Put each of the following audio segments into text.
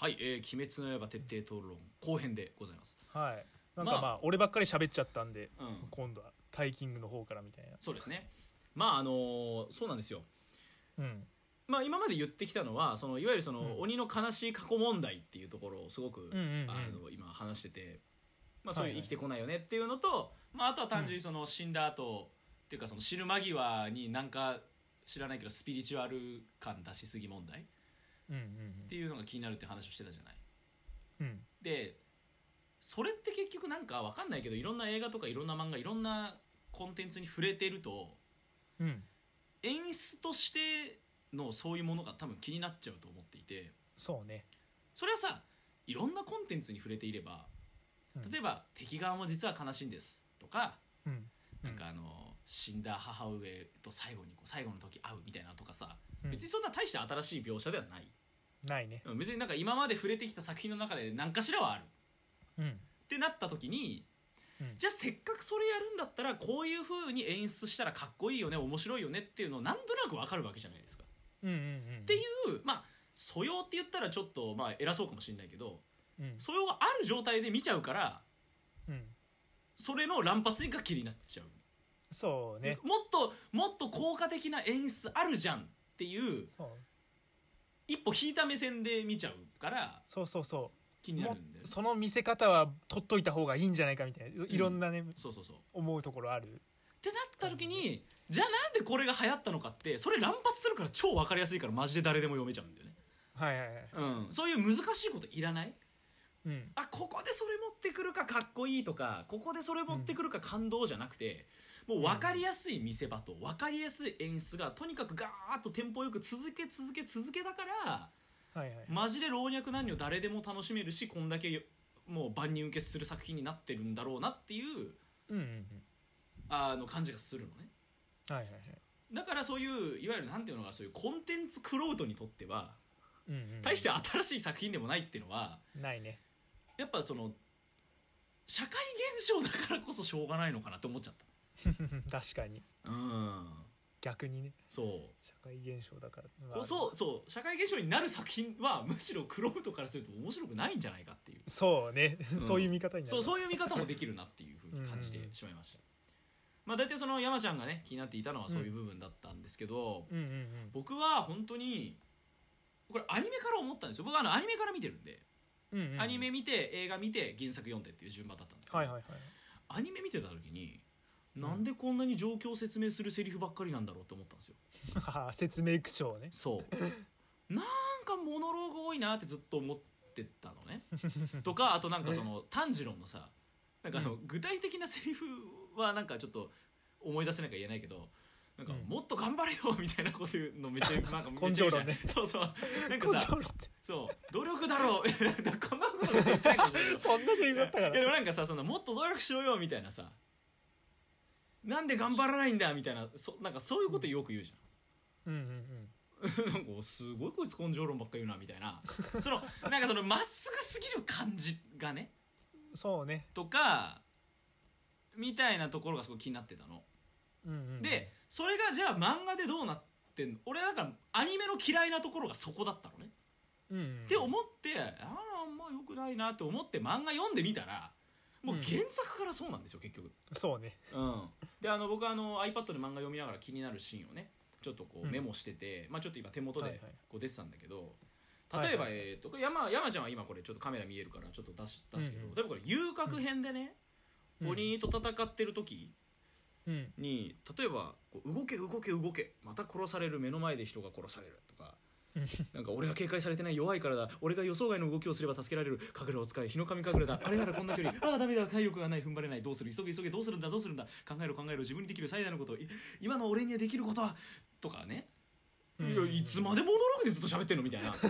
はい、えー、鬼滅の刃徹底討論後編でございます。はい。なんかまあまあ俺ばっかり喋っちゃったんで、うん。今度はタイキングの方からみたいな。そうですね。まああのーそうなんですよ。うん。まあ今まで言ってきたのはそのいわゆるその、うん。鬼の悲しい過去問題っていうところをすごく、んうんうん。あの今話しててまあそういう生きてこないよねっていうのと、まああとは単純にその死んだ後、っていうかその死ぬ間際になんか知らないけどスピリチュアル感出しすぎ問題っうんうん。ていうのが気になるって話をしてたじゃない。うん。うんでそれって結局なんかわかんないけどいろんな映画とかいろんな漫画いろんなコンテンツに触れてるとうん演出としてのそういうものが多分気になっちゃうと思っていて。そうね。それはさいろんなコンテンツに触れていればうん。例えば敵側も実は悲しいんです。とかうん。なんかあの死んだ母上と最後にこう最後の時会うみたいなのとかさうん別にそんな大して新しい描写ではない。ないね。うん別になんか今まで触れてきた作品の中で何かしらはある。うん。ってなった時にうん。じゃあせっかくそれやるんだったらこういう風に演出したらかっこいいよね面白いよねっていうのをなんとなくわかるわけじゃないですか。うんうんうんっていうまあ素養って言ったらちょっとまあ偉そうかもしれないけどうん。素養がある状態で見ちゃうからうん。それの乱発が気になっちゃう。そうね。もっともっと効果的な演出あるじゃんっていうそう。一歩引いた目線で見ちゃうからそうそうそ気になるんだよね。その見せ方は取っといた方がいいんじゃないかみたいな。いろんなね、そうそうそう。思うところある。ってなった時にじゃあなんでこれが流行ったのかってそれ乱発するから超分かりやすいからマジで誰でも読めちゃうんだよね。はいはいはい。うん、そういう難しいこといらない？うん。あここでそれ持ってくるかかっこいいとかここでそれ持ってくるか感動じゃなくて、もう分かりやすい見せ場と分かりやすい演出がとにかくガーッとテンポよく続け続け続けだからはいはい。マジで老若男女誰でも楽しめるしこんだけよもう万人受けする作品になってるんだろうなっていううんうんうん。あの感じがするのね。はいはいはい。だからそういういわゆるなんていうのかそういうコンテンツクロートにとってはうんうん大して新しい作品でもないっていうのはないね。やっぱその社会現象だからこそしょうがないのかなって思っちゃっ 確かに。たうん。逆にね。そう。社会現象だから。そうそう。社会現象になる作品はむしろクロートからすると面白くないんじゃないかっていう。そうね、そういう見方になる。そうそういう見方もできるなっていうふうに感じてしまいましたまあ大体その山ちゃんがね気になっていたのはそういう部分だったんですけど、うんうんうん。僕は本当にこれアニメから思ったんですよ。僕はあのアニメから見てるんで、うんうんうん。アニメ見て映画見て原作読んでっていう順番だったんだけど、はいはいはい。アニメ見てた時になんでこんなに状況を説明するセリフばっかりなんだろうって思ったんですよ。は 説明口調ね。そう。なんかモノローグ多いなってずっと思ってたのね。とかあとなんかその炭治郎のさなんかあの具体的なセリフはなんかちょっと思い出せないから言えないけどなんかうん。もっと頑張れよみたいなこと言うのめっちゃなんか めっちね言うじゃん。そうそう。なんか根さそう。努力だろう。こんなこと言ってないかもしれないそんなセリフだったかいやでらもなんかさそのもっと努力しろよみたいなさなんで頑張らないんだみたいなそなんかそういうことよく言うじゃん、うんうんうん。なんかすごいこいつ根性論ばっか言うなみたいな。そのなんかそのまっすぐすぎる感じがねそうね。とかみたいなところがすごい気になってたの、うんうんうん。でそれがじゃあ漫画でどうなってんの？俺はだからアニメの嫌いなところがそこだったのね、うんうんって思ってあああんまよくないなって思って漫画読んでみたらもう原作からそうなんですよ結局。そうね。うん、であの僕はあの iPad で漫画読みながら気になるシーンをねちょっとこううん。メモしてて、まあ、ちょっと今手元でこう出てたんだけど例えば、えー、と山山ちゃんは今これちょっとカメラ見えるからちょっと出し出すけど、例えばこれ遊郭編でね、うん。鬼と戦ってる時うん。に例えばこう「動け動け動けまた殺される目の前で人が殺される」とか。なんか俺が警戒されてない弱いからだ俺が予想外の動きをすれば助けられる神楽を使い日の神神楽だ。あれならこんな距離。ああダメだ体力がない踏ん張れない。どうする急げ急げどうするんだどうするんだ。考えろ考えろ自分にできる最大のこと。い今の俺にはできることはとかね。いやいつまでモノローグでずっと喋ってんのみたいな。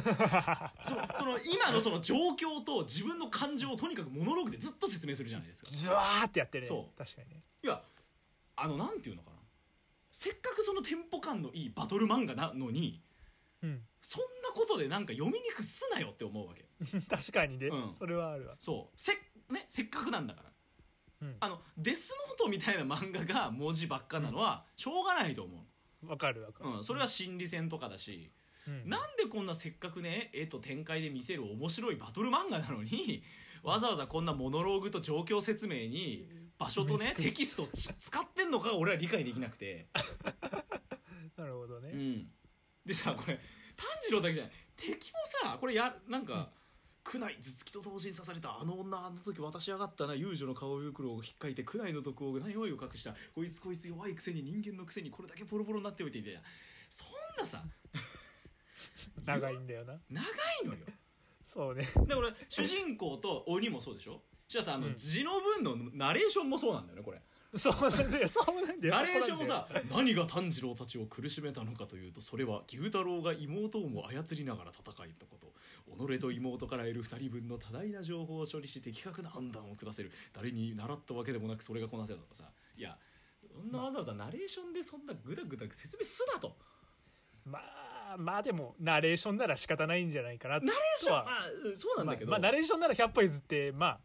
そのその今のその状況と自分の感情をとにかくモノローグでずっと説明するじゃないですか。ズワーってやってね。そう。確かにね。いやあのなんていうのかな。せっかくそのテンポ感のいいバトル漫画なのにうん。そんなことでなんか読みにくすなよって思うわけ。確かにね、うん。それはあるわ。そう。せ,、ね、せっかくなんだから。うん。あのデスノートみたいな漫画が文字ばっかなのはしょうがないと思うわかるわかる、の、うん、それは心理戦とかだし、うん。なんでこんなせっかくね絵と展開で見せる面白いバトル漫画なのにわざわざこんなモノローグと状況説明に場所とね テキストをち使ってんのかが俺は理解できなくて、なるほどね、うん、でさこれ炭治郎だけじゃない。敵もさこれやなんか、苦内頭突きと同時に刺されたあの女あの時渡しやがったな遊女の顔袋を引っかいて苦内の毒を何を隠したこいつこいつ弱いくせに人間のくせにこれだけボロボロになっておいていてそんなさ 長いんだよな。長いのよ。そうね。で俺主人公と鬼もそうでしょ？そしたらさあのうん。字の文のナレーションもそうなんだよねこれ そうなんだよそうなんだよナレーションもさ何が炭治郎たちを苦しめたのかというとそれは牛太郎が妹をも操りながら戦いたこと。己と妹から得る二人分の多大な情報を処理し的確な判断を下せる。誰に習ったわけでもなくそれがこなせたとかさ。いやそんなわざわざナレーションでそんなグダグダ説明すなと。まあまあでもナレーションなら仕方ないんじゃないかなナレーションまあそうなんだけど、まあ、まあナレーションなら100歩譲ってまあ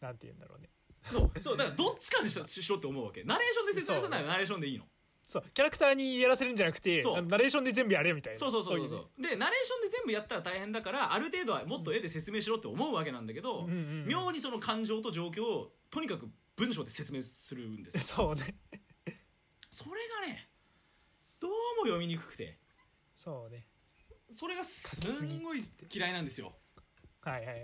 なんて言うんだろうねそうそうだからどっちかにししろって思うわけ。ナレーションで説明するならナレーションでいいの。そう。キャラクターにやらせるんじゃなくてそう。あのナレーションで全部やれみたいな。そうそうそうそう。いで。ナレーションで全部やったら大変だからある程度はもっと絵で説明しろって思うわけなんだけど、うんうんうん。妙にその感情と状況をとにかく文章で説明するんですよ。そうね。それがねどうも読みにくくて。そうね。それがすんごい嫌いなんですよ。はいはいはい。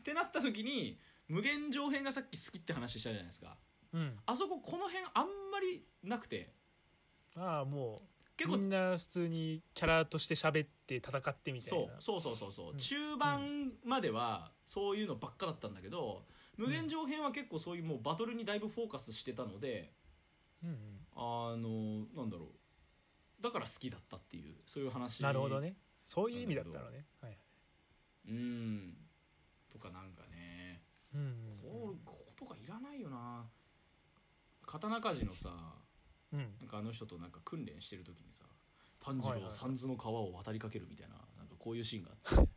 ってなった時に無限上編がさっき好きって話したじゃないですか。うん。あそここの辺あんまりなくて。ああもう結構みんな普通にキャラとして喋って戦ってみたいそうなそうそうそうそう、うん。中盤まではそういうのばっかだったんだけど、無限上編は結構そういうもうバトルにだいぶフォーカスしてたのでうんうん。あのなんだろう。だから好きだったっていうそういう話なるほどね。そういう意味だったのね。はい。うん。とかなんかねうんうんこうこことかいらないよな。刀鍛冶のさうん。なんかあの人となんか訓練してる時にさ炭治郎三途の川を渡りかけるみたいななんかこういうシーンがあって、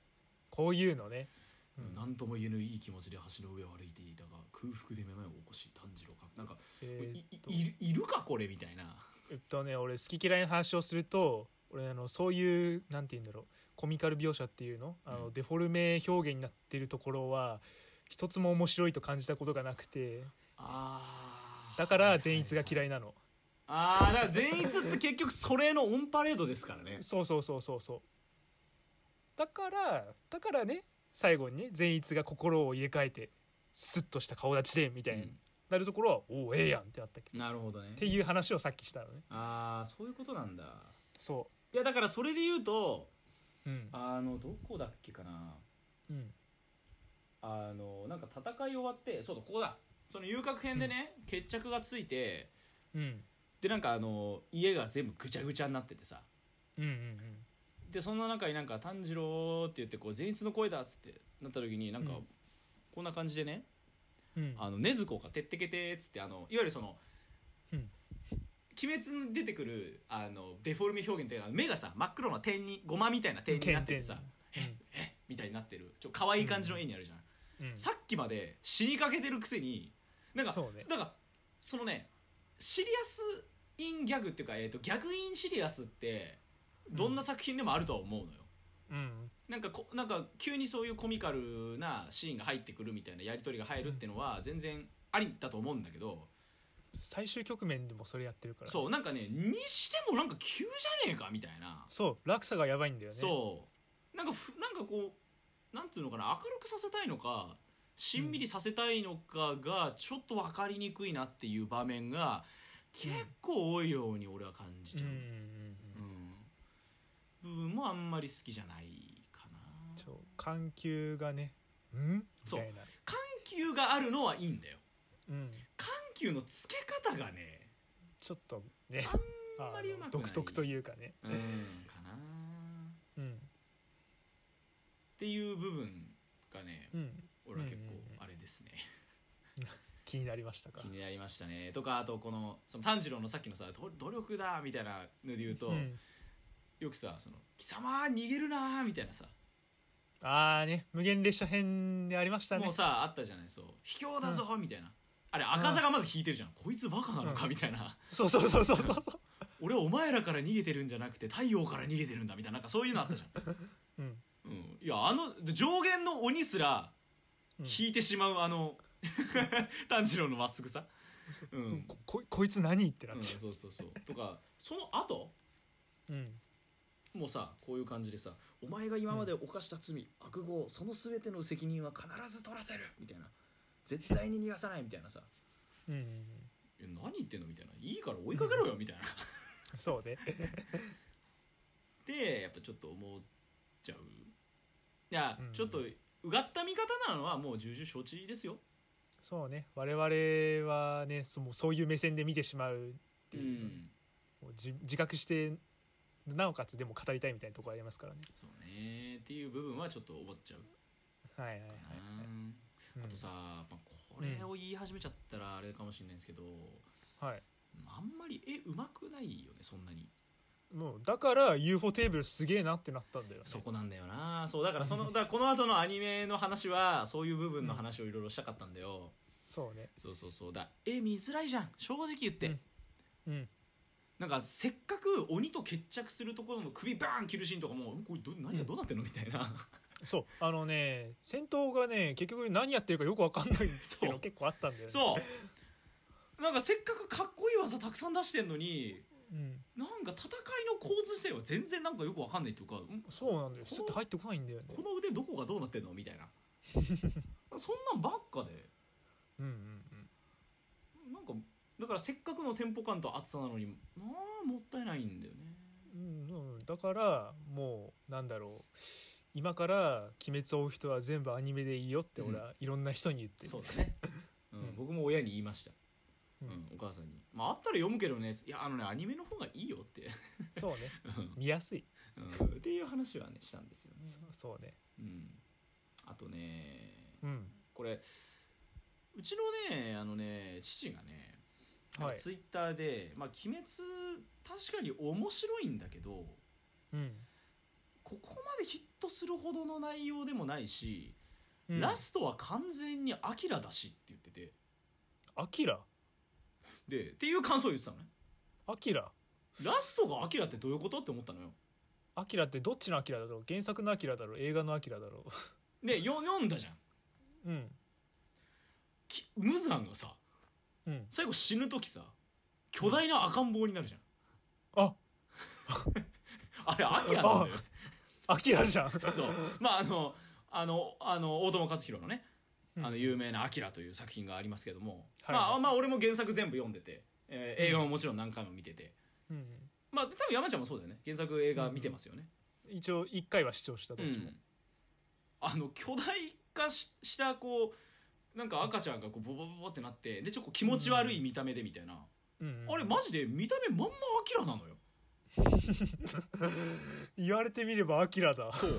こういうのね。うん。何とも言えぬいい気持ちで橋の上を歩いていたが空腹でめまいを起こし炭治郎か。なんか、えーいいるかこれみたいな。えっとね俺好き嫌いの話をすると俺あのそういうなんて言うんだろうコミカル描写っていうの？あの、うん。デフォルメ表現になってるところは一つも面白いと感じたことがなくて。だから善逸が嫌いいなの、ああだから善逸って結局それのオンパレードですからね。そうそうそうそうそう。だからだからね最後にね善逸が心を入れ替えてスッとした顔立ちでみたいになるところは、おおええやんってなったっけ。なるほどね。っていう話をさっきしたのね。ああそういうことなんだ。そいやだからそれで言うとううん。あのどこだっけかな。うんあのなんか戦い終わってそうだここだ。その遊郭編でね、決着がついてうん。でなんかあの家が全部ぐちゃぐちゃになっててさ。うんうんでそんな中になんか「炭治郎」って言ってこう善逸の声だっつってなった時になんかうん。こんな感じでねうん。うん「あの禰豆子がてってけて」っつってあのいわゆるそのうん「鬼滅」に出てくるあのデフォルメ表現っていうのは目がさ真っ黒な点にゴマみたいな点になっててさ点「えみたいになってる。ちょ可愛い感じの絵になるじゃん、うん。さっきまで死にかけてるくせになんかそうね。なんかそのねシリアス・イン・ギャグっていうか、えー、とギャグ・イン・シリアスってどんな作品でもあるとは思うのよ、うん。なんかこなんか急にそういうコミカルなシーンが入ってくるみたいなやり取りが入るっていうのは全然ありだと思うんだけど、最終局面でもそれやってるから。そうなんかねにしてもなんか急じゃねえかみたいな、そう落差がやばいんだよね。そう。なんかふなんかこうなんていうのかな明るくさせたいのかしんみりさせたいのかがちょっと分かりにくいなっていう場面が結構多いように俺は感じちゃう、うんうんうんうん。うん。部分もあんまり好きじゃないかな。そう。緩急がねん？みそう緩急があるのはいいんだよ。うん。緩急のつけ方がねちょっとねあんまりうまくない。独特というかね。うんかな。っうんていう部分がねうん。俺は結構あれですね、気になりましたか？気になりましたね。とかあとこのその炭治郎のさっきのさど努力だみたいなので言うと、うん。よくさその「貴様逃げるな」みたいなさ、ああね。無限列車編でありましたね。もうさあったじゃないそう「卑怯だぞ」みたいな。あれ赤座がまず引いてるじゃん、こいつバカなのかみたいな。そうそうそうそうそうそう。俺はお前らから逃げてるんじゃなくて太陽から逃げてるんだみたいななんかそういうのあったじゃん、うんうん、いやあの上限の鬼すらうん。引いてしまうあの 炭治郎のまっすぐさ、うん。こここいつ何ってなうん、っちゃそうそうそう。とかその後う、うん。もうさこういう感じでさ「お前が今まで犯した罪、悪業その全ての責任は必ず取らせる」みたいな。絶対に逃がさないみたいなさ。うん。うん「え何言ってんの?」みたいな「いいから追いかけろよ」みたいな。うん。そうね。でやっぱちょっと思っちゃういや、うん。ちょっとうがった見方なのはもう重々承知ですよ。そうね。我々はねそもうそういう目線で見てしまうっていう、うん。もう自自覚してなおかつでも語りたいみたいなところありますからね。そうね。っていう部分はちょっと思っちゃう。はいはいはい。かな、うん。あとさ、まあ、これを言い始めちゃったらあれかもしれないですけど、はい。あんまり絵うまくないよねそんなにもうだから UFO テーブルすげえなってなったんだよね。そこなんだよな。そうだからそのだこの後のアニメの話はそういう部分の話をいろいろしたかったんだよ、そうね。そうそうそう。だ絵見づらいじゃん。正直言って、うん。うん。なんかせっかく鬼と決着するところの首バーン切るシーンとかもんこれど何がどうなってんのみたいな。そう。あのね戦闘がね結局何やってるかよくわかんないっていうの結構あったんだよね。そう。なんかせっかくかっこいい技たくさん出してんのにうん、なんか戦いの構図自体は全然なんかよくわかんないっていうかんそうなんだよ。スッと入ってこないんだよね。この腕どこがどうなってんのみたいな。そんなんばっかで。うんうんなんかだからせっかくのテンポ感と熱さなのになあもったいないんだよね。うん。うん、だからもうなんだろう。今から「鬼滅」を追う人は全部アニメでいいよって俺はいろんな人に言ってる、そうだね、うん。うん。僕も親に言いました、ううんんお母さんに。まああったら読むけどね。いやあのねアニメの方がいいよって、そうね。見やすい、うん、っていう話はねしたんですよね、そそうね。うん、あとねうん。これうちのねあのね父がねはい。ツイッターで「まあ、鬼滅確かに面白いんだけどうん、ここまでヒットするほどの内容でもないし、うん、ラストは完全にアキラだし」って言ってて。アキラ？でっていう感想を言ってたのね。アキラ？ラストがアキラってどういうこと？って思ったのよ。アキラってどっちのアキラだろう？原作のアキラだろう？映画のアキラだろでよ読んだじゃん。ううん。き無惨がさうん。最後死ぬ時さ巨大な赤ん坊になるじゃん、あ！あれアキラなんだよアキラじゃん。そう。まああのあのあの大友克洋のね。うんあの有名な「アキラという作品がありますけども、はいまあまあ俺も原作全部読んでて、えー映画ももちろん何回も見てて、うんまあ多分山ちゃんもそうだよね。原作映画見てますよね、一応一回は視聴したどっちも、うん。あの巨大化ししたこうなんか赤ちゃんがこうボボボボってなってでちょっと気持ち悪い見た目でみたいな、うん。あれマジで見た目まんまアキラなのよ。言われてみればアキラだ。そう。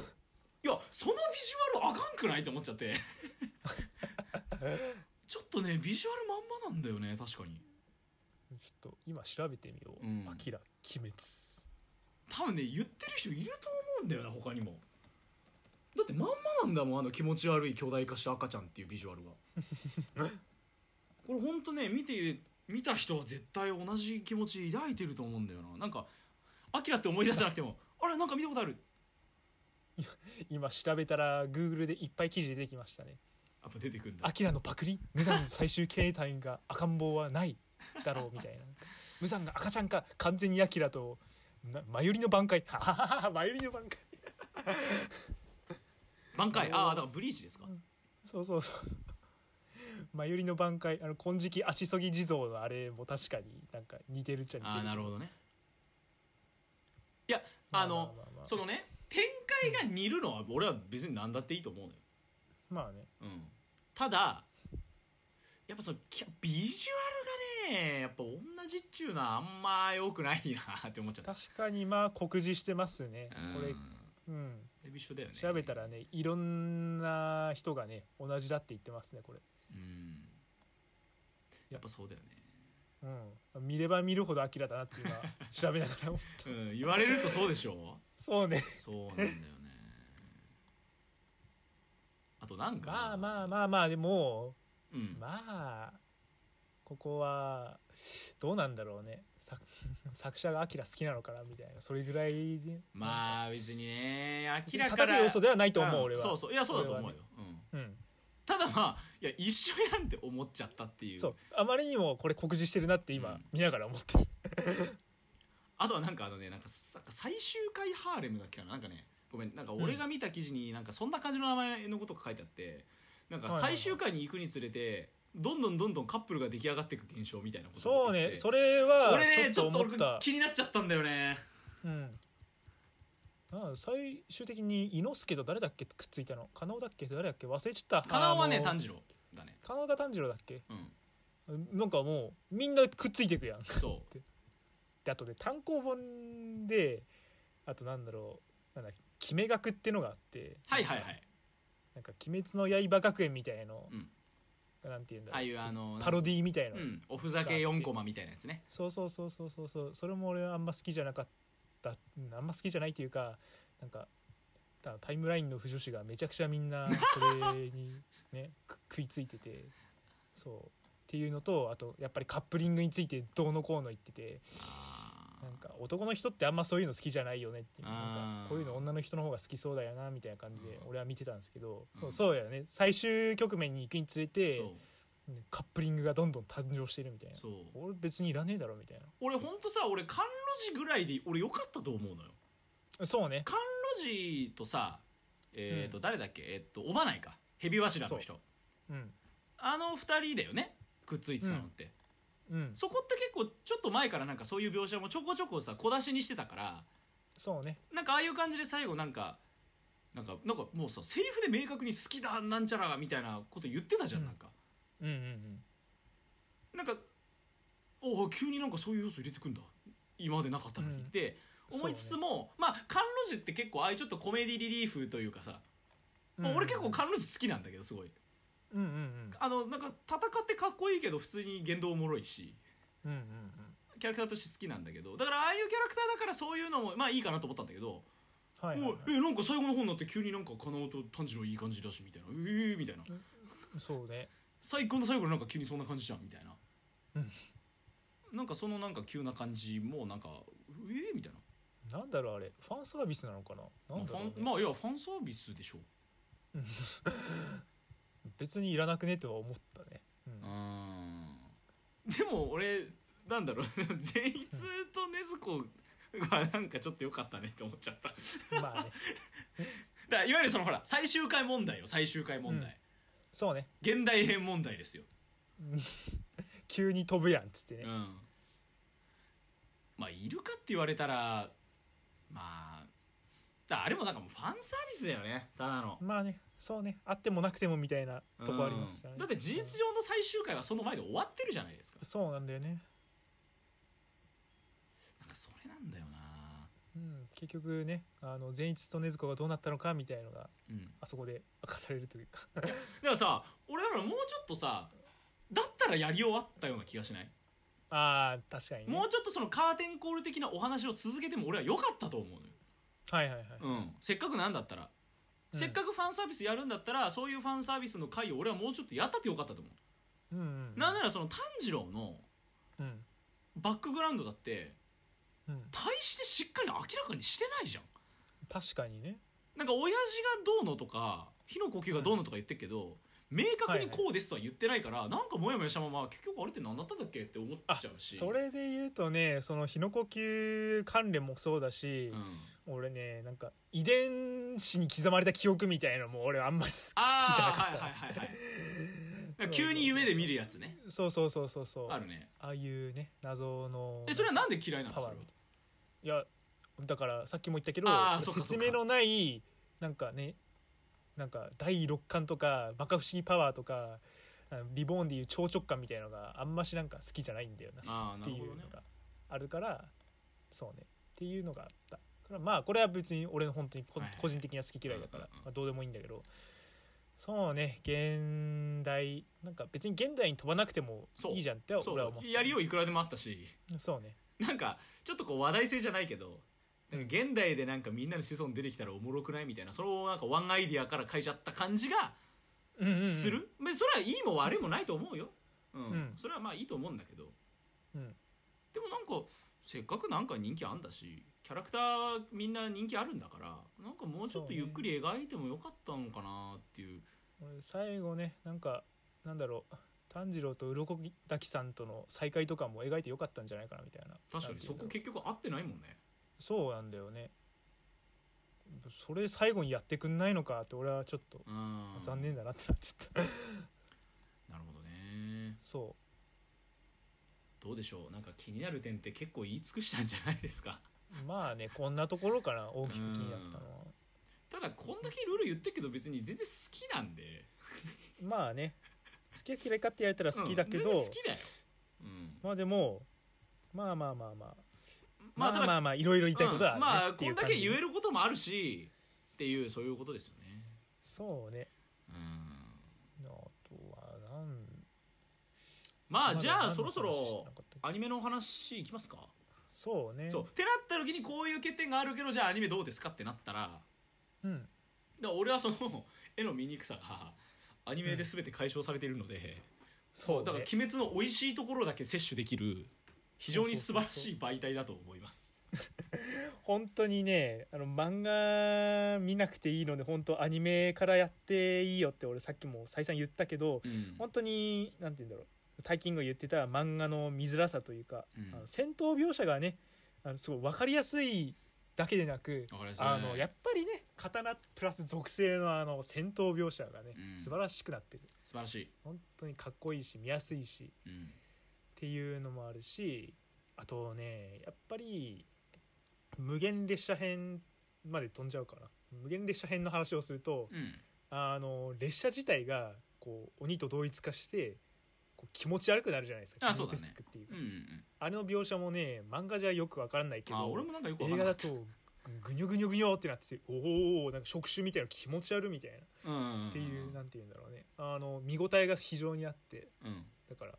いやそのビジュアルあかんくないって思っちゃって ちょっとねビジュアルまんまなんだよね確かに。ちょっと今調べてみよう、うん。アキラ鬼滅。多分ね言ってる人いると思うんだよな他にも。だってまんまなんだもんあの気持ち悪い巨大化した赤ちゃんっていうビジュアルが これほんとね見て見た人は絶対同じ気持ち抱いてると思うんだよな。なんかアキラって思い出さなくても あれなんか見たことある。今調べたら Google でいっぱい記事出てきましたねやっぱ出てくんだ。アキラのパクリ？無残最終形態が赤ん坊はないだろうみたいな。無残が赤ちゃんか完全にアキラとな前よりの挽回。はははは前よりの挽回。挽回？ああだからブリーチですか？そうそうそう。前よりの挽回。あの金色足そぎ地蔵のあれも確かになんか似てるっちゃ似てる。ああなるほどね。いやあの、まあまあまあ。まあそのね展開が似るのは俺は別に何だっていいと思うのよまあね。うん、ただやっぱそのきビジュアルがねやっぱ同じっちゅうのはあんま良くないなって思っちゃった。確かにまあ酷似してますね。これうん。うん一緒だよね。調べたらねいろんな人がね同じだって言ってますねこれ。うん。やっぱそうだよね、うん。見れば見るほど明らだなって今調べながら思ったうん、言われるとそうでしょ？そうね。そうなんだよねあとなんか。まあまあまあまあでもうん。まあここはどうなんだろうね。作 作者がアキラ好きなのかなみたいなそれぐらいで。まあ別にね明らか叩なく要素ではないと思う、ん俺は。そうそう。いやそうだと思うよ、うん、うん。ただまあいや一緒やんって思っちゃったっていう。そう。あまりにもこれ告示してるなって今、うん。見ながら思ってる。あとはなんかあのねなんかなんか最終回ハーレムだっけかななんかねごめんなんか俺が見た記事になんかそんな感じの名前のことが書いてあってなんか最終回に行くにつれてどんどんどんどんカップルが出来上がっていく現象みたいなことそうが言っててねそれは俺ねちょっと思俺気になっちゃったんだよね。うん。あ最終的に伊之助と誰だっけくっついたの？加納だっけ誰だっけ？忘れちゃった。カナオはね炭治郎だね。加納が炭治郎だっけ？うん。なんかもうみんなくっついていくやん。そ であとで単行本であとなんだろうなんだ決め学ってのがあってはいはいはい。なんか「鬼滅の刃学園」みたいの、うん。なんていうんだああいうあのパロディみたいな、うん。おふざけ4コマみたいなやつね。そうそうそうそうそう。そうそれも俺はあんま好きじゃなかった。うんあんま好きじゃないというかなんかたタイムラインの不女子がめちゃくちゃみんなそれにね く食いついててそう。っていうのとあとやっぱりカップリングについてどうのこうの言っててなんか男の人ってあんまそういうの好きじゃないよねっていうあなーんかこういうの女の人の方が好きそうだよなみたいな感じで俺は見てたんですけど、うん。そうそうやね。最終局面に行くにつれてカップリングがどんどん誕生してるみたいな。俺別にいらねえだろみたい俺ほんとさ俺甘露寺ぐらいで俺よかったと思うのよ。なそうね。甘露寺とさえっ、と、うん。誰だっけ？えっ、とおばないか。蛇柱の人。うん。あの二人だよね。くっついてたのって、うん。そこって結構ちょっと前からなんかそういう描写もちょこちょこさ小出しにしてたからそうね。なんかああいう感じで最後なんかなんかなんかもうさセリフで明確に好きだなんちゃらみたいなこと言ってたじゃん、うん。なんか。うんうんうん。なんかおお急になんかそういう要素入れてくんだ。今までなかったのに、うん。って思いつつも、まあ甘露寺って結構ああいうちょっとコメディリリーフというかさ、まあ俺結構甘露寺好きなんだけどすごいうんうんうん。あのなんか戦ってかっこいいけど普通に言動おもろいし。うんうんキャラクターとして好きなんだけど。だからああいうキャラクターだからそういうのもまあいいかなと思ったんだけど、はいはい、はおいえなんか最後の方になって急になんか加納と炭治郎いい感じだしみたいな。ええみたいな。いそうね。最高の最後でなんか急にそんな感じじゃんみたいな、うん。なんかそのなんか急な感じもなんかええみたいな。なんだろうあれ。ファンサービスなのかな？まあフなんだろう、ね。ァンまあいやファンサービスでしょ 別にいらなくねとは思ったね、うん。うんでも俺なんだろう。善逸と禰豆子はなんかちょっと良かったねって思っちゃった。まあね。らいわゆるそのほら最終回問題よ最終回問題、そうね。現代編問題ですよ。急に飛ぶやんっつってね、うん。まあいるかって言われたらまあだあれもなんかもうファンサービスだよね。ただの。まあねそうねあってもなくてもみたいなとこありますよね、うんだって事実上の最終回はその前で終わってるじゃないですか。そうなんだよね。なんかそれなんだよな。うん、結局ねあの善逸と禰豆子がどうなったのかみたいのがうん。あそこで明かされるというか。だからさ俺だからもうちょっとさだったらやり終わったような気がしない、あー確かにね。もうちょっとそのカーテンコール的なお話を続けても俺は良かったと思うのよ、はいはいはい、うん、せっかくなんだったら、うん。せっかくファンサービスやるんだったらそういうファンサービスの回を俺はもうちょっとやったってよかったと思う、うんうんうん。なんならその炭治郎のうん。バックグラウンドだってうん、大してしっかり明らかにしてないじゃん。確かにね。なんか親父がどうのとか火の呼吸がどうのとか言ってるけど、明確にこうですとは言ってないから、なんかモヤモヤしたまま結局あれって何だったんだっけって思っちゃうし。それで言うとねその日の呼吸関連もそうだしう、ん、俺ねなんか遺伝子に刻まれた記憶みたいなのも俺あんまり好きじゃなかった。はいはいはいはい。なんか急に夢で見るやつね。そうそうそうそうそう。あるね。ああいうね謎のえそれはなんで嫌いなの？パワーみたいな。いやだからさっきも言ったけど説明のないなんかねなんか第六感とかバカ不思議パワーとかリボーンでいう超直感みたいなのがあんましなんか好きじゃないんだよなっていうのがあるからそうね。っていうのがあった。からまあこれは別に俺の本当に個人的には好き嫌いだからまあどうでもいいんだけど。そうね現代なんか別に現代に飛ばなくてもいいじゃんってそ俺は思う。う。やりよういくらでもあったし。そうね。なんかちょっとこう話題性じゃないけど現代でなんかみんなの子孫出てきたらおもろくないみたいなそのなんかワンアイディアから書いちゃった感じがうんうんうんそれはいいも悪いもないと思うよ。うん。うん。それはまあいいと思うんだけど。うん。でもなんかせっかくなんか人気あんだしキャラクターみんな人気あるんだからなんかもうちょっとゆっくり描いてもよかったのかなっていう。俺最後ねなんかなんだろう炭治郎と鱗滝さんとの再会とかも描いてよかったんじゃないかなみたいな。確かにそこ結局合ってないもんねそうなんだよね。それ最後にやってくんないのかって俺はちょっとうん。残念だなってなっちゃった。なるほどね。そどうでしょう。なんか気になる点って結構言い尽くしたんじゃないですか？うまあねこんなところかな大きく気になったのは。ただこんだけルール言ってるけど別に全然好きなんで。まあね。好きか嫌いかって言われたら好きだけど、うん。好きだよ、うん、まあでもまあまあまあまあまあただまあまあまあいろいろ言いたいことはねうんまあこだうん感じ。け言えることもあるしっていうそういうことですよね。そうね。うん。あとはなんまあじゃあそろそろアニメのお話いきますか？そうね。そう。ってなった時にこういう欠点があるけどじゃあアニメどうですかってなったらうん。ら俺はその 絵の醜さがアニメで全て解消されているので、そうね。だから鬼滅の美味しいところだけ摂取できる非常に素晴らしい媒体だと思います。本当にねあの漫画見なくていいので本当アニメからやっていいよって俺さっきも再三言ったけどうん。本当になんて言うんだろう。大金が言ってた漫画の見づらさというか、うん。あの戦闘描写がねあのすごい分かりやすいだけでなくあのやっぱりね刀プラス属性のあの戦闘描写がね、うん。素晴らしくなってる。素晴らしい、本当にかっこいいし見やすいし。うんっていうのもあるしあとねやっぱり無限列車編まで飛んじゃうかな。無限列車編の話をするとうん。あの列車自体がこう鬼と同一化してこう気持ち悪くなるじゃないですか。あそうスクっていうか。うんうんあれの描写もね漫画じゃよくわからないけどあ俺もなんか映画だとぐにょぐにょぐにょってなってておおなんか触手みたいな気持ち悪いみたいな。うんうんうん。っていうなんて言うんだろうね。あの見応えが非常にあって。うん。だから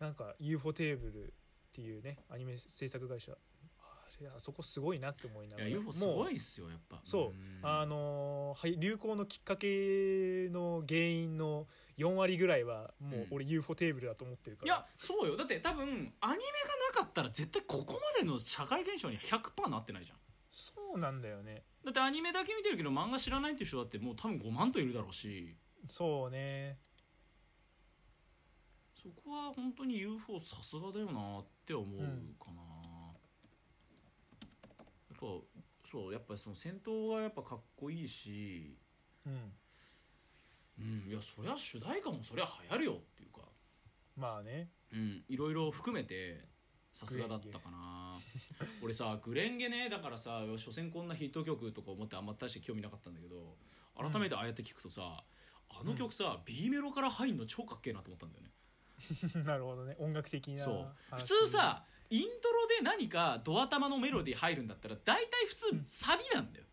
なんか UFO テーブルっていうねアニメ制作会社。あれあそこすごいなって思いないがやら UFO すごもいっすよやっぱ。そう。あのーはい流行のきっかけの原因の4割ぐらいはもううん。俺 UFO テーブルだと思ってるから、いやそうよ。だって多分アニメがなかったら絶対ここまでの社会現象に100%なってないじゃん。そうなんだよね。だってアニメだけ見てるけど漫画知らないっていう人だってもう多分5万といるだろうし。そうねそこは本当に UFO さすがだよなって思うかな、やっぱそうやっぱその戦闘がやっぱかっこいいしうん。うんいやそりゃ主題歌もそりゃ流行るよっていうか。まあね。うん。いろいろ含めてさすがだったかな。俺さグレンゲねだからさ所詮こんなヒット曲とか思ってあんま大して興味なかったんだけど改めてああやって聞くとさ、あの曲さ、B メロから入んの超かっけえなと思ったんだよね なるほどね。音楽的なそう。話。普通さイントロで何かドア玉のメロディー入るんだったら大体普通サビなんだよ。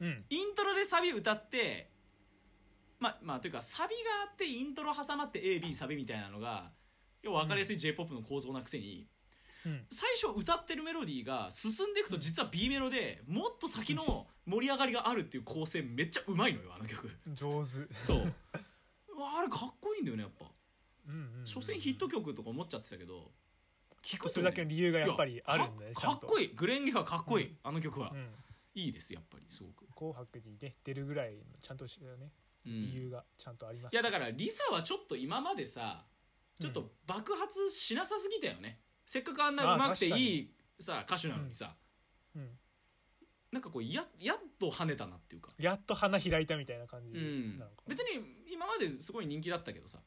うん。イントロでサビ歌ってまあまあというかサビがあってイントロ挟まって AB サビみたいなのが要は分かりやすい j p o p の構造なくせに、うん。最初歌ってるメロディーが進んでいくと実は B メロでもっと先の盛り上がりがあるっていう構成めっちゃうまいのよあの曲。上手。そう。あれかっこいいんだよねやっぱ所詮ヒット曲とか思っちゃってたけど聞くとねそれだけの理由がやっぱりあるんだねかかっこいい。グレンゲがかっこいい、うん。あの曲は、うん。いいですやっぱりすごく、紅白にね出るぐらいのちゃんとしたねうん。理由がちゃんとありましいやだからリサはちょっと今までさちょっと爆発しなさすぎたよね、せっかくあんなあうまくていいさ歌手なのにさ、うん。なんかこうややっと跳ねたなっていうか、やっと花開いたみたいな感じうん。別に今まですごい人気だったけどさ、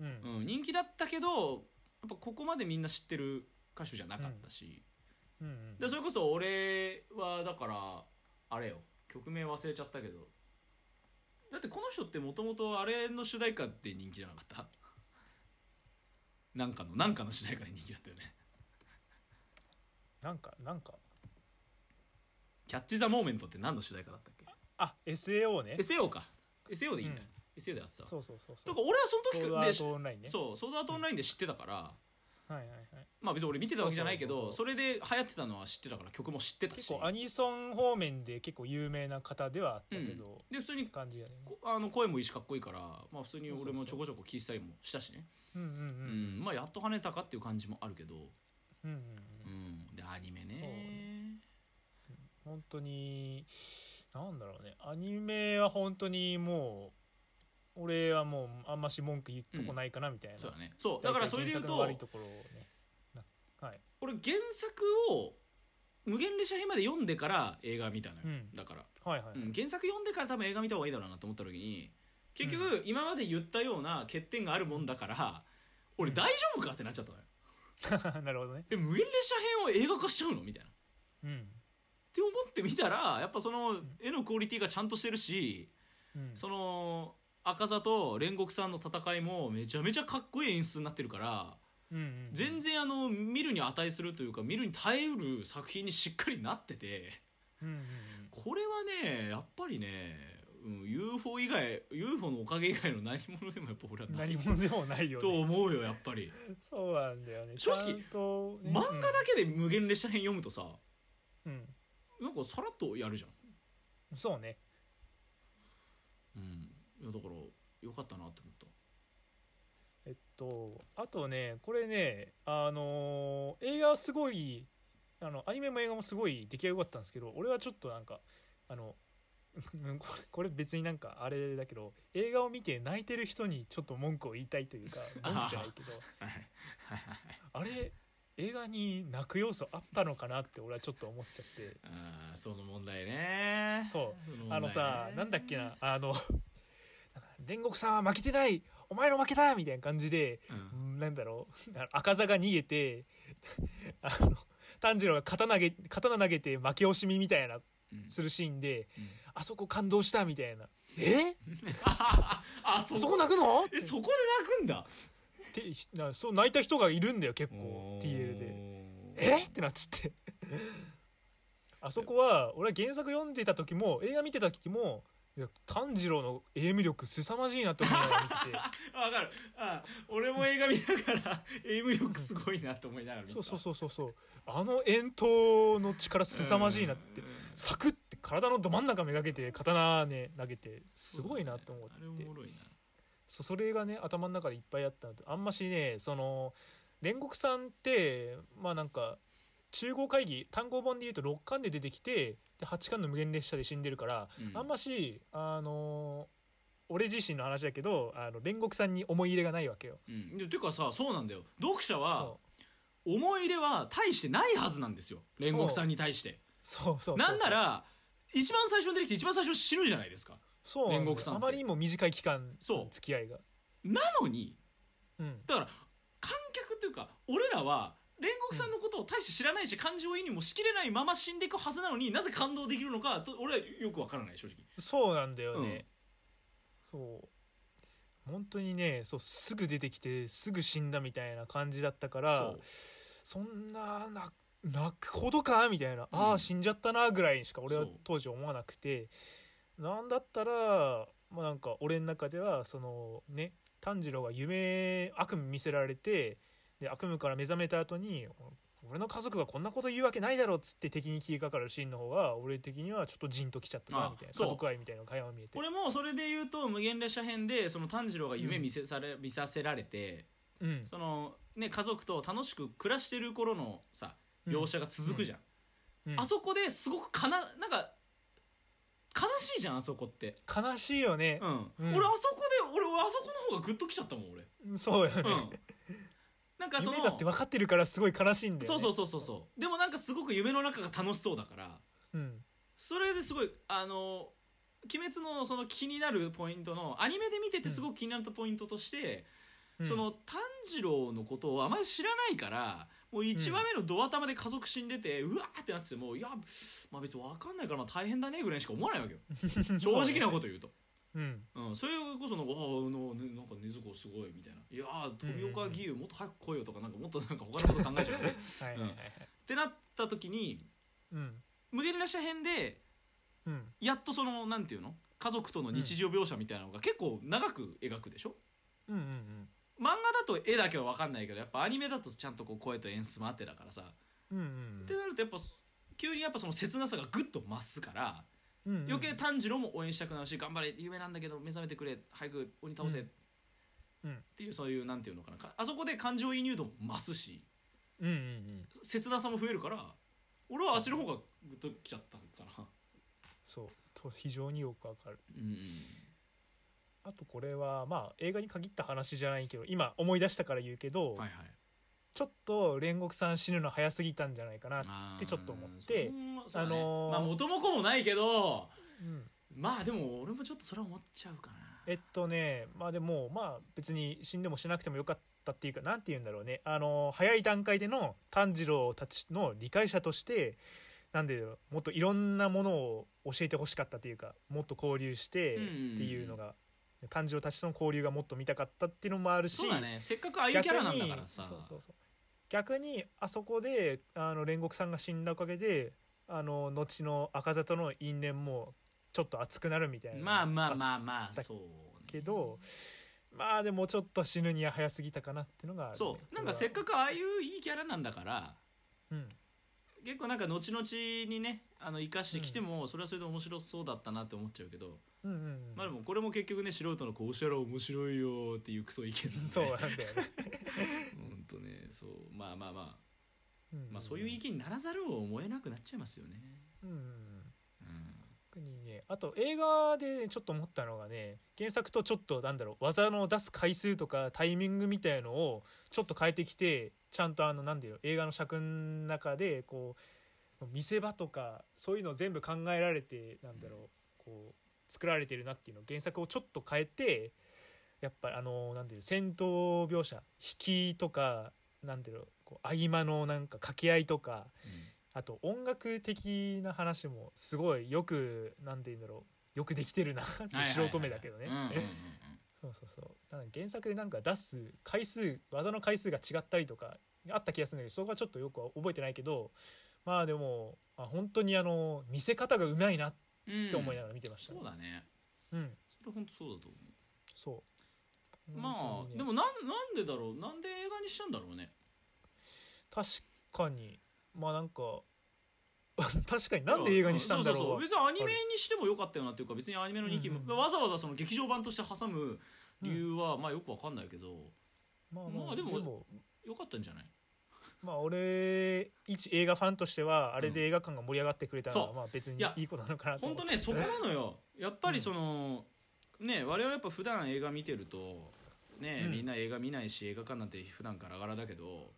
うん。うん、人気だったけどやっぱここまでみんな知ってる歌手じゃなかったし、うんうん。でそれこそ俺はだからあれよ曲名忘れちゃったけど。だってこの人ってもともとあれの主題歌で人気じゃなかった？なんかのなんかの主題歌で人気だったよね。なんかなんか。キャッチ・ザ・モーメントって何の主題歌だったっけ？あ SAO ね。SAO か。SAO でいいんだ、うん SAO でやってた。そうそうそうだから俺はその時ソードアでートオンラインね。そうソードアートオンラインで知ってたから。はいはいはい。まあ別に俺見てたわけじゃないけどそれで流行ってたのは知ってたから曲も知ってたし。結構アニソン方面で結構有名な方ではあったけど、で普通に感じがねこあの声もいいしかっこいいから、まあ、普通に俺もちょこちょこ聴いてたりもしたしね。うんうんうん。うん。まあやっと跳ねたかっていう感じもあるけど、うんうんうん。うん、でアニメね。本当になんだろうね。アニメは本当にもう俺はもうあんまし文句言うとこないかなみたいな、そうだね。そう。だからそれで言うと悪いところをね。なはい。俺原作を無限列車編まで読んでから映画見たのよ、うん。だから、はいはい、うん、原作読んでから多分映画見た方がいいだろうなと思った時に結局今まで言ったような欠点があるもんだから俺大丈夫かってなっちゃったのよ。なるほどね。え無限列車編を映画化しちゃうのみたいな。っうん。て思ってみたらやっぱその絵のクオリティがちゃんとしてるしうん。その赤座と煉獄さんの戦いもめちゃめちゃかっこいい演出になってるからうんうん全然あの見るに値するというか見るに耐えうる作品にしっかりなっててうんうんこれはねやっぱりね、うん、UFO 以外 UFO のおかげ以外の何者でもやっぱ俺は何者でもないよとね思うよやっぱり。そうなんだよね。正直ね、漫画だけで無限列車編読むとさうん、なんかさらっとやるじゃんうん、そうね。うんいやだからよかったなって思った。えっとあとねこれねあのー映画はすごいあのアニメも映画もすごい出来が良かったんですけど俺はちょっとなんかあのうん これ別になんかあれだけど映画を見て泣いてる人にちょっと文句を言いたいというか 文句じゃないけどあれ映画に泣く要素あったのかなって俺はちょっと思っちゃって。あーその問題ね。そう。あのさなんだっけなあの煉獄さんは負けてない。お前の負けたみたいな感じでうん。なんだろう。赤座が逃げて あの炭治郎が刀投げ刀投げて負け惜しみみたいなうんするシーンでうん。あそこ感動したみたいな。え？あそそこ泣くの？えそこで泣くんだ。ってなそう泣いた人がいるんだよ結構 TL で。え？ってなっちゃって。あそこは俺は原作読んでた時も映画見てた時もいや炭治郎のエイム力凄まじいなって思いながら見てて。わかる。あ俺も映画見ながらエイム力すごいなと思いながら見てたそうそうそうそうそう。あの遠投の力凄まじいなってうんサクッて体のど真ん中めがけて刀ね投げてすごいなと思って。あれおもろいな。そそれがね頭の中でいっぱいあったのと。あんましねその煉獄さんってまあなんか中合会議単行本で言うと6巻で出てきてで8巻の無限列車で死んでるから、うん。あんましあの俺自身の話だけどあの煉獄さんに思い入れがないわけよ。うん。でていうかさそうなんだよ。読者は思い入れは大してないはずなんですよ。煉獄さんに対して。そう。そう。なんなら一番最初に出てきて一番最初死ぬじゃないですか。そう煉獄さんあまりにも短い期間そう。付き合いが。なのにうん。だから観客っていうか俺らは煉獄さんのことを大して知らないし感情移入もしきれないまま死んでいくはずなのになぜ感動できるのかと俺はよくわからない正直。そうなんだよね、そう。本当にねそうすぐ出てきてすぐ死んだみたいな感じだったからそんなな泣くほどか？みたいな、ああ死んじゃったなぐらいしか俺は当時思わなくて。なんだったらまあなんか俺の中ではそのね炭治郎が夢悪夢見せられてで悪夢から目覚めた後に俺の家族がこんなこと言うわけないだろっつって敵に切りかかるシーンの方が俺的にはちょっとジンときちゃったなあみたいな。家族愛みたいなのが垣間見えて。俺もそれで言うと無限列車編でその炭治郎が夢見せされ、見させられてうん。そのね家族と楽しく暮らしてる頃のさ描写が続くじゃん、うん。あそこですごくかななんか悲しいじゃんあそこって。悲しいよね。う、ん、うん。俺あそこで俺あそこの方がグッときちゃったもん俺。そうよね、うんなんかその夢だって分かってるからすごい悲しいんだよね。そうそうそうそうそう。でもなんかすごく夢の中が楽しそうだから。うん。それですごいあの「鬼滅の」その気になるポイントのアニメで見ててすごく気になったポイントとして、うん。その炭治郎のことをあまり知らないからもう1話目のドア玉で家族死んでて、うわーってなっててもいや、まあ、別に分かんないからまあ大変だねぐらいしか思わないわけよ。正直なこと言うと。うん。うん、それこその「わあの、ね、なんか禰豆子すごい」みたいな「いやー富岡義勇もっと早く来いよ」とかなんかもっとなんか他のこと考えちゃうね。はいはいはいはい。ってなった時にうん。無限列車編でうん。やっとそのなんていうの？家族との日常描写みたいなのが結構長く描くでしょ、うんうん漫画だと絵だけは分かんないけどやっぱアニメだとちゃんとこう声と演出もあってだからさ、うんうんってなるとやっぱ急にやっぱその切なさがグッと増すから、うんうん。余計炭治郎も応援したくなるし頑張れ夢なんだけど目覚めてくれ早く鬼倒せ、うん。うん。っていうそういうなんていうのかな。かあそこで感情移入度も増すしうんうんうん。切なさも増えるから俺はあっちの方がグッときちゃったかな。そう。と非常によくわかる。うんうん。あとこれはまあ映画に限った話じゃないけど今思い出したから言うけど、はいはいちょっと煉獄さん死ぬの早すぎたんじゃないかな、あーってちょっと思ってそうだね。あのーまあ元も子もないけどうん。まあでも俺もちょっとそれは思っちゃうかな。えっとねまあでもまあ別に死んでもしなくてもよかったっていうかなんて言うんだろうね。あの早い段階での炭治郎たちの理解者としてなんでもっといろんなものを教えてほしかったっていうかもっと交流してっていうのが、炭治郎たちとの交流がもっと見たかったっていうのもあるしそうだね。せっかくああいうキャラなんだからさ。そうそうそう逆にあそこであの煉獄さんが死んだおかげであの後の赤座との因縁もちょっと熱くなるみたいなまあまああまあまあだそうね。けどまあでもちょっと死ぬには早すぎたかなっていうのがあるね、そう。なんかせっかくああいういいキャラなんだからうん結構なんか後々にねあの生かしてきてもそれはそれで面白そうだったなって思っちゃうけど、うんうんうん。まあでもこれも結局ね素人のこうしたら面白いよっていうクソ意見なんで。そうなんだよね、本当ねそう。まあまあまあ。うんまあそういう意見にならざるを思えなくなっちゃいますよね。うんうんうん。うん。特にねあと映画でちょっと思ったのがね原作とちょっとなんだろう技の出す回数とかタイミングみたいのをちょっと変えてきてちゃんとあのなんだろう映画の尺の中でこう見せ場とかそういうの全部考えられてなんだろうこう作られてるなっていうのを原作をちょっと変えてやっぱりあのなんだろう戦闘描写引きとかなんだろうこう合間のなんか掛け合いとかあと音楽的な話もすごいよくなんて言うんだろうよくできてるなって素人目だけどねそうそうそう。なんか原作でなんか出す回数技の回数が違ったりとかあった気がするんだけどそこはちょっとよくは覚えてないけどまあでもあ本当にあの見せ方がうまいなっうん。て思いながら見てましたね。そうだね。うん。それ本当そうだと思そう。うま本当にね。あでもなんなんでだろう？なんで映画にしたんだろうね。確かに。まあなんか 確かになんで映画にしたんだろう。そうそう別にアニメにしてもよかったよなっていうか別にアニメの2期も、うん。うんわざわざその劇場版として挟む理由は、まあよくわかんないけどまあまあでもも。よかったんじゃない？まあ俺一映画ファンとしてはあれで映画館が盛り上がってくれたのはそう。まあ別にいやいいことなのかなと本当ねそこなのよ。やっぱりその、ね我々やっぱ普段映画見てるとね、うん。みんな映画見ないし映画館なんて普段ガラガラだけど、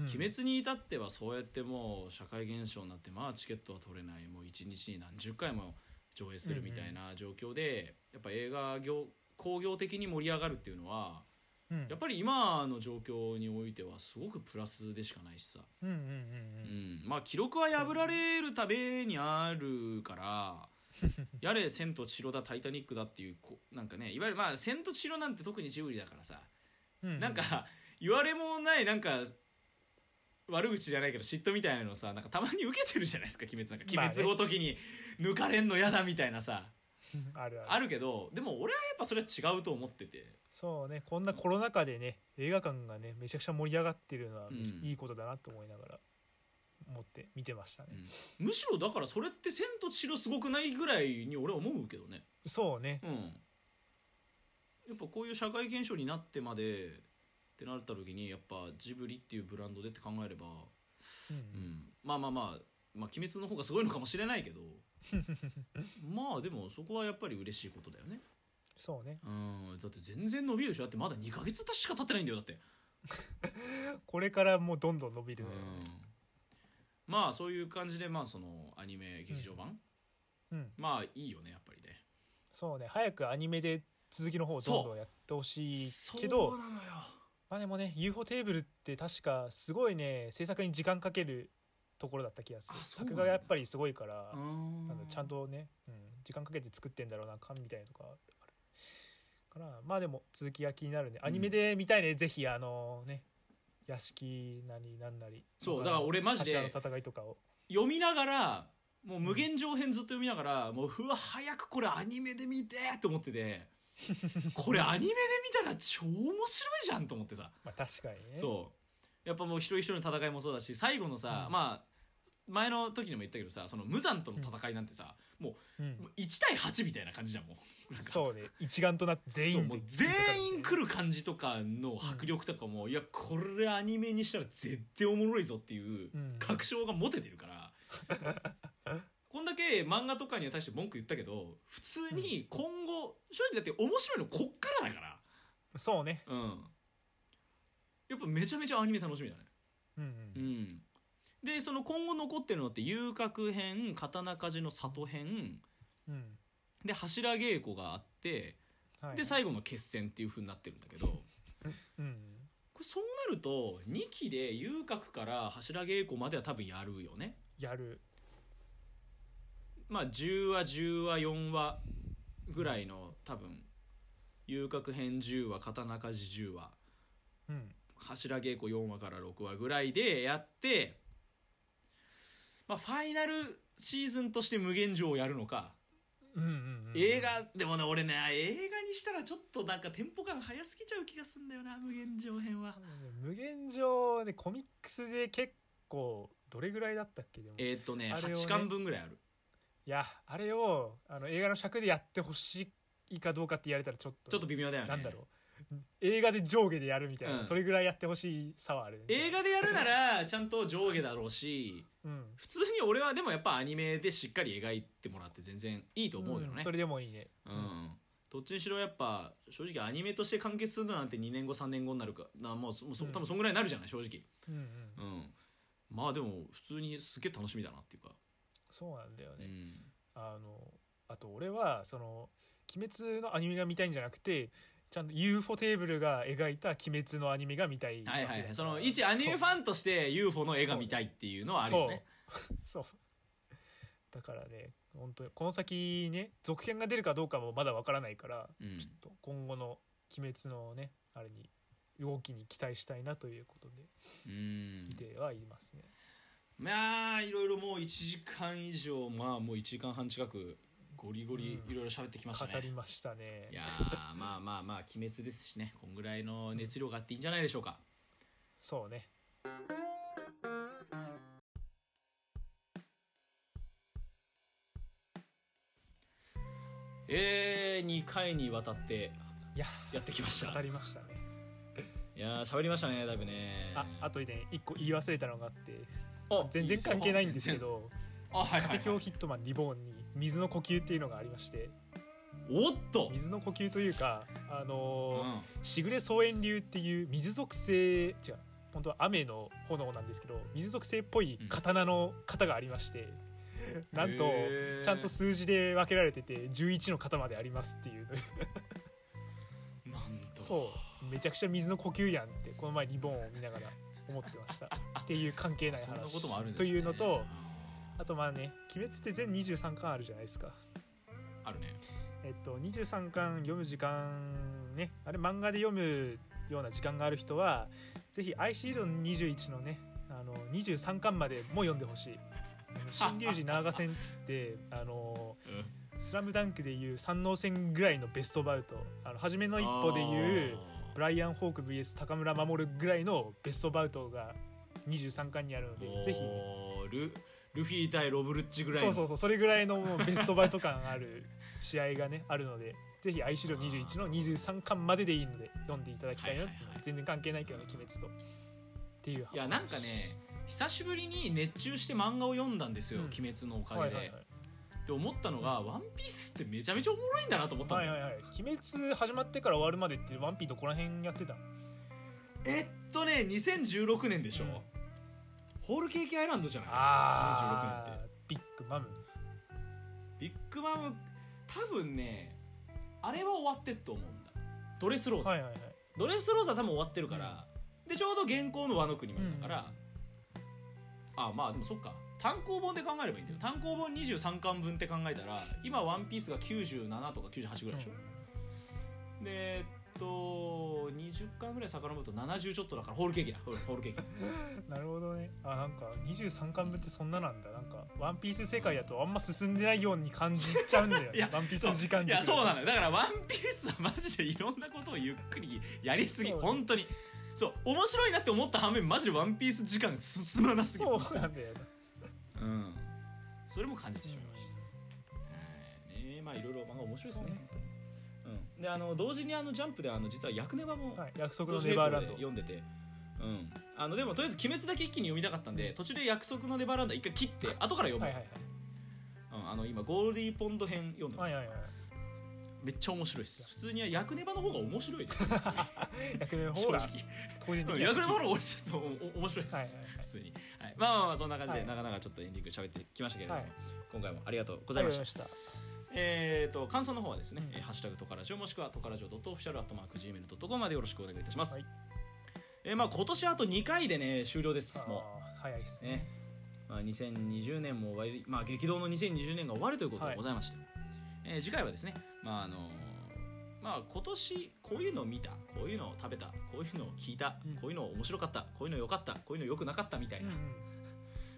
うん。鬼滅に至ってはそうやってもう社会現象になってまあチケットは取れない。もう一日に何十回も上映するみたいな状況で、やっぱ映画業興行的に盛り上がるっていうのはうん。やっぱり今の状況においてはすごくプラスでしかないしさ、うんうんうんううん。ん、まあ記録は破られるためにあるから やれ「千と千尋だタイタニックだ」っていうこなんかねいわゆるまあ「千と千尋」なんて特にジブリだからさ。うん。なんか言われもないなんか悪口じゃないけど嫉妬みたいなのさなんかたまに受けてるじゃないですか鬼滅なんか。まあね。鬼滅ごときに。抜かれんの嫌だみたいなさ。あるある。あるけどでも俺はやっぱそれは違うと思ってて。そうね。こんなコロナ禍でね映画館がねめちゃくちゃ盛り上がってるのはうん。いいことだなと思いながら思って見てましたね、むしろだからそれって「千と千尋」すごくないぐらいに俺は思うけどね。そうね。うん。やっぱこういう社会現象になってまでってなった時にやっぱジブリっていうブランドでって考えれば、うん。うん、まあまあまあまあ鬼滅の方がすごいのかもしれないけど まあでもそこはやっぱり嬉しいことだよね。そうね。うん。だって全然伸びるでしょ。だってまだ2ヶ月しか経ってないんだよだって、これからもうどんどん伸びる。ねうん、まあそういう感じでまあそのアニメ劇場版、うん。まあいいよねやっぱりね。そうね。早くアニメで続きの方をどんどんやってほしいけそどうなのよまあでもね UFO テーブルって確かすごいね制作に時間かけるところだった気がする。作画がやっぱりすごいから、うん。あのちゃんとね、うん、時間かけて作ってんだろうな感みたいなとかあるからまあでも続きが気になるん。でアニメで見たいね、ぜひあのね屋敷なりなんなりそうだから俺マジで戦いとかを。読みながらもう無限上編ずっと読みながら、もううわ早くこれアニメで見てと思っててこれアニメで見たら超面白いじゃんと思ってさ。まあ確かにね。そう。やっぱもう一人一人の戦いもそうだし最後のさ、うんまあ前の時にも言ったけどさその無残との戦いなんてさ、もう、んうもう1対8みたいな感じじゃんもう。なんか。そうね。一丸となって全そうもう全員来る感じとかの迫力とかも、いやこれアニメにしたら絶対おもろいぞっていううん。確証が持ててるから、漫画とかには対して文句言ったけど普通に今後正直だって面白いのこっからだから。そうね。うん。やっぱめちゃめちゃアニメ楽しみだね。うんううん。んでその今後残ってるのって遊郭編刀鍛冶の里編。うん。で柱稽古があってはい。で最後の決戦っていう風になってるんだけど。うん。そうなると2期で遊郭から柱稽古までは多分やるよね。やるまあ10話10話4話ぐらいの多分遊郭編10話刀鍛冶10話うん。柱稽古4話から6話ぐらいでやってまあファイナルシーズンとして無限城をやるのか。うんうんうん映画でもね俺ね映画にしたらちょっとなんかテンポ感早すぎちゃう気がすんだよな無限城編は。無限上でコミックスで結構どれぐらいだったっけでも。いえーっとねね8巻分ぐらいあるやあれをあの映画の尺でやってほしいかどうかって言われたらちょっとちょっと微妙だよね。なんだろう。映画で上下でやるみたいな、うんそれぐらいやってほしいさはある。映画でやるならちゃんと上下だろうしうん。普通に俺はでもやっぱアニメでしっかり描いてもらって全然いいと思うけどね。んそれでもいいね。うん。どっちにしろやっぱ正直アニメとして完結するのなんて2年後3年後になるかなもうそもう多分そんぐらいになるじゃない正直。うんうん。うん。まあでも普通にすげえ楽しみだなっていうかそうなんだよね、うん。あのあと俺はその「鬼滅」のアニメが見たいんじゃなくてちゃんと UFO テーブルが描いた「鬼滅」のアニメが見たいはいはいはい。その一アニメフンァンとして UFO の絵が見たいっていうのはあるよね。そう。だからね本当にこの先ね続編が出るかどうかもまだわからないから、うん。ちょっと今後の「鬼滅」のねあれに動きに期待したいなということで。うん。見てはいますね、まあいろいろもう1時間以上まあもう1時間半近くゴリゴリうん。いろいろ喋ってきましたね、語りましたね。いやーまあまあまあ鬼滅ですしねこんぐらいの熱量があっていいんじゃないでしょうか。そうね。えー、2回にわたっていややってきました。語りましたね。いやー喋りましたねだいぶね。ああとね一個言い忘れたのがあって。あ全然関係ないんですけどあはい「はい、家庭はい、教ヒットマンリボーン」に水の呼吸っていうのがありましておっと、水の呼吸というかあうのーん、しぐれ草園流っていう水属性違う本当は雨の炎なんですけど水属性っぽい刀の型がありまして、なんとへー。ちゃんと数字で分けられてて11の型までありますっていう。なんと。そう。めちゃくちゃ水の呼吸やんってこの前リボンを見ながら思ってました。っていう関係ないそんな話こともあるんです、ね、というのとあとまあね「鬼滅」って全23巻あるじゃないですか。あるね。えっと23巻読む時間ねあれ漫画で読むような時間がある人はぜひ「アイシールド21」のねあの23巻までも読んでほしい。新龍寺長線っつってあの「スラムダンクでいう三能戦ぐらいのベストバウト。あの初めの一歩でいうブライアン・ホーク VS 高村守ぐらいのベストバウトが23巻にあるのでぜひ。ルルフィ対ロブルッチぐらいの。そうそうそうそれぐらいのもうベストバウト感ある試合がね あるのでぜひ「アイシールド21」の23巻まででいいので読んでいただきたいな、はいはいはい。全然関係ないけどね鬼滅と。っていういやなんかね久しぶりに熱中して漫画を読んだんですよ「うん。鬼滅」のおかげで、はいはいはいで思ったのが「ワンピースってめちゃめちゃおもろいんだなと思ったんだよ、はいはいはい。鬼滅始まってから終わるまでってワンピーどこら辺やってたの？えっとね2016年でしょ、うんホールケーキアイランドじゃない？あ2016年って。ービッグマム。ビッグマム多分ねあれは終わってっと思うんだ。ドレスローザ、はいはいはい。ドレスローザ多分終わってるから、でちょうど現行の和の国までだから、あまあでもそっか単行本で考えればいいんだよ。単行本23巻分って考えたら今「ワンピースが97とか98ぐらいでしょ、でと20巻ぐらい遡ると70ちょっとだからホールケーキだ。ホールホールケーキ。で すなるほどね。あなんか23巻分ってそんななんだ。なんかワンピース世界だとあんま進んでないように感じちゃうんだよ ワンピース時間いやそうなのよ。だから「ワンピースはマジでいろんなことをゆっくりやりすぎ。そう。本当に。そう。面白いなって思った反面マジで「ワンピース時間が進まなすぎる。そうなんだよねうん。それも感じてしまいました。はい。ねまあいろいろ漫画面白いですね。そうん。であの同時にあのジャンプであの実は「ヤクネバ」もはい、約束のネバーランド。読んでて。うん。あのでもとりあえず「鬼滅」だけ一気に読みたかったんで途中で「約束のネバーランド」一回切って後から読む、はいはい。うん、あの今ゴールディーポンド編読んでます、はいはいはいはいめっちゃ面白いです。普通にはヤクネバの方が面白いですよ。役目の正直方が個人的にヤは好き。クネバの方が俺ちょっと面白いです、はいはいはい。普通に、はい、まあまあまあそんな感じで、はい。なかなかちょっとエンディング喋ってきましたけれども、はい。今回もありがとうごございました。えー、と感想の方はですね、うん。えーハッシュタグトカラジオもしくはトカラジオドットオフィシャルアットマーク Gmail.com までよろしくお願いいたします、はい。えーまあ今年あと2回でね終了です。もあー早いですね。うね、まあ、2020年も終わりまあ激動の2020年が終わるということでございまして、えー次回はですねまああのーまあ今年こういうのを見たこういうのを食べたこういうのを聞いた、うん。こういうの面白かったこういうの良かったこういうの良くなかったみたいな、うん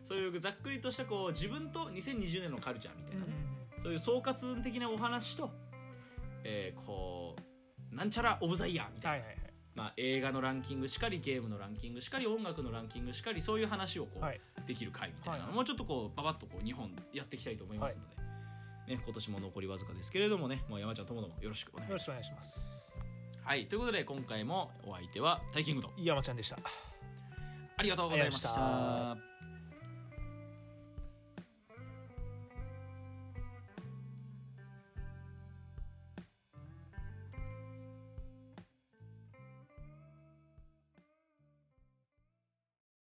そういうざっくりとしたこう自分と2020年のカルチャーみたいうんなね、そういう総括的なお話と、えーこうなんちゃらオブザイヤーみたいな、はいはいはい。まあ、映画のランキングしかりゲームのランキングしかり音楽のランキングしかりそういう話をこう、はい。できる回みたいなのはいもうちょっとこうババッとこう2本やっていきたいと思いますので、ね、今年も残りわずかですけれどもねもう山ちゃんともどもよろしくお願いよろします。しくお願いしますはいということで今回もお相手はタイキングと山ちゃんでしたありがとうございました。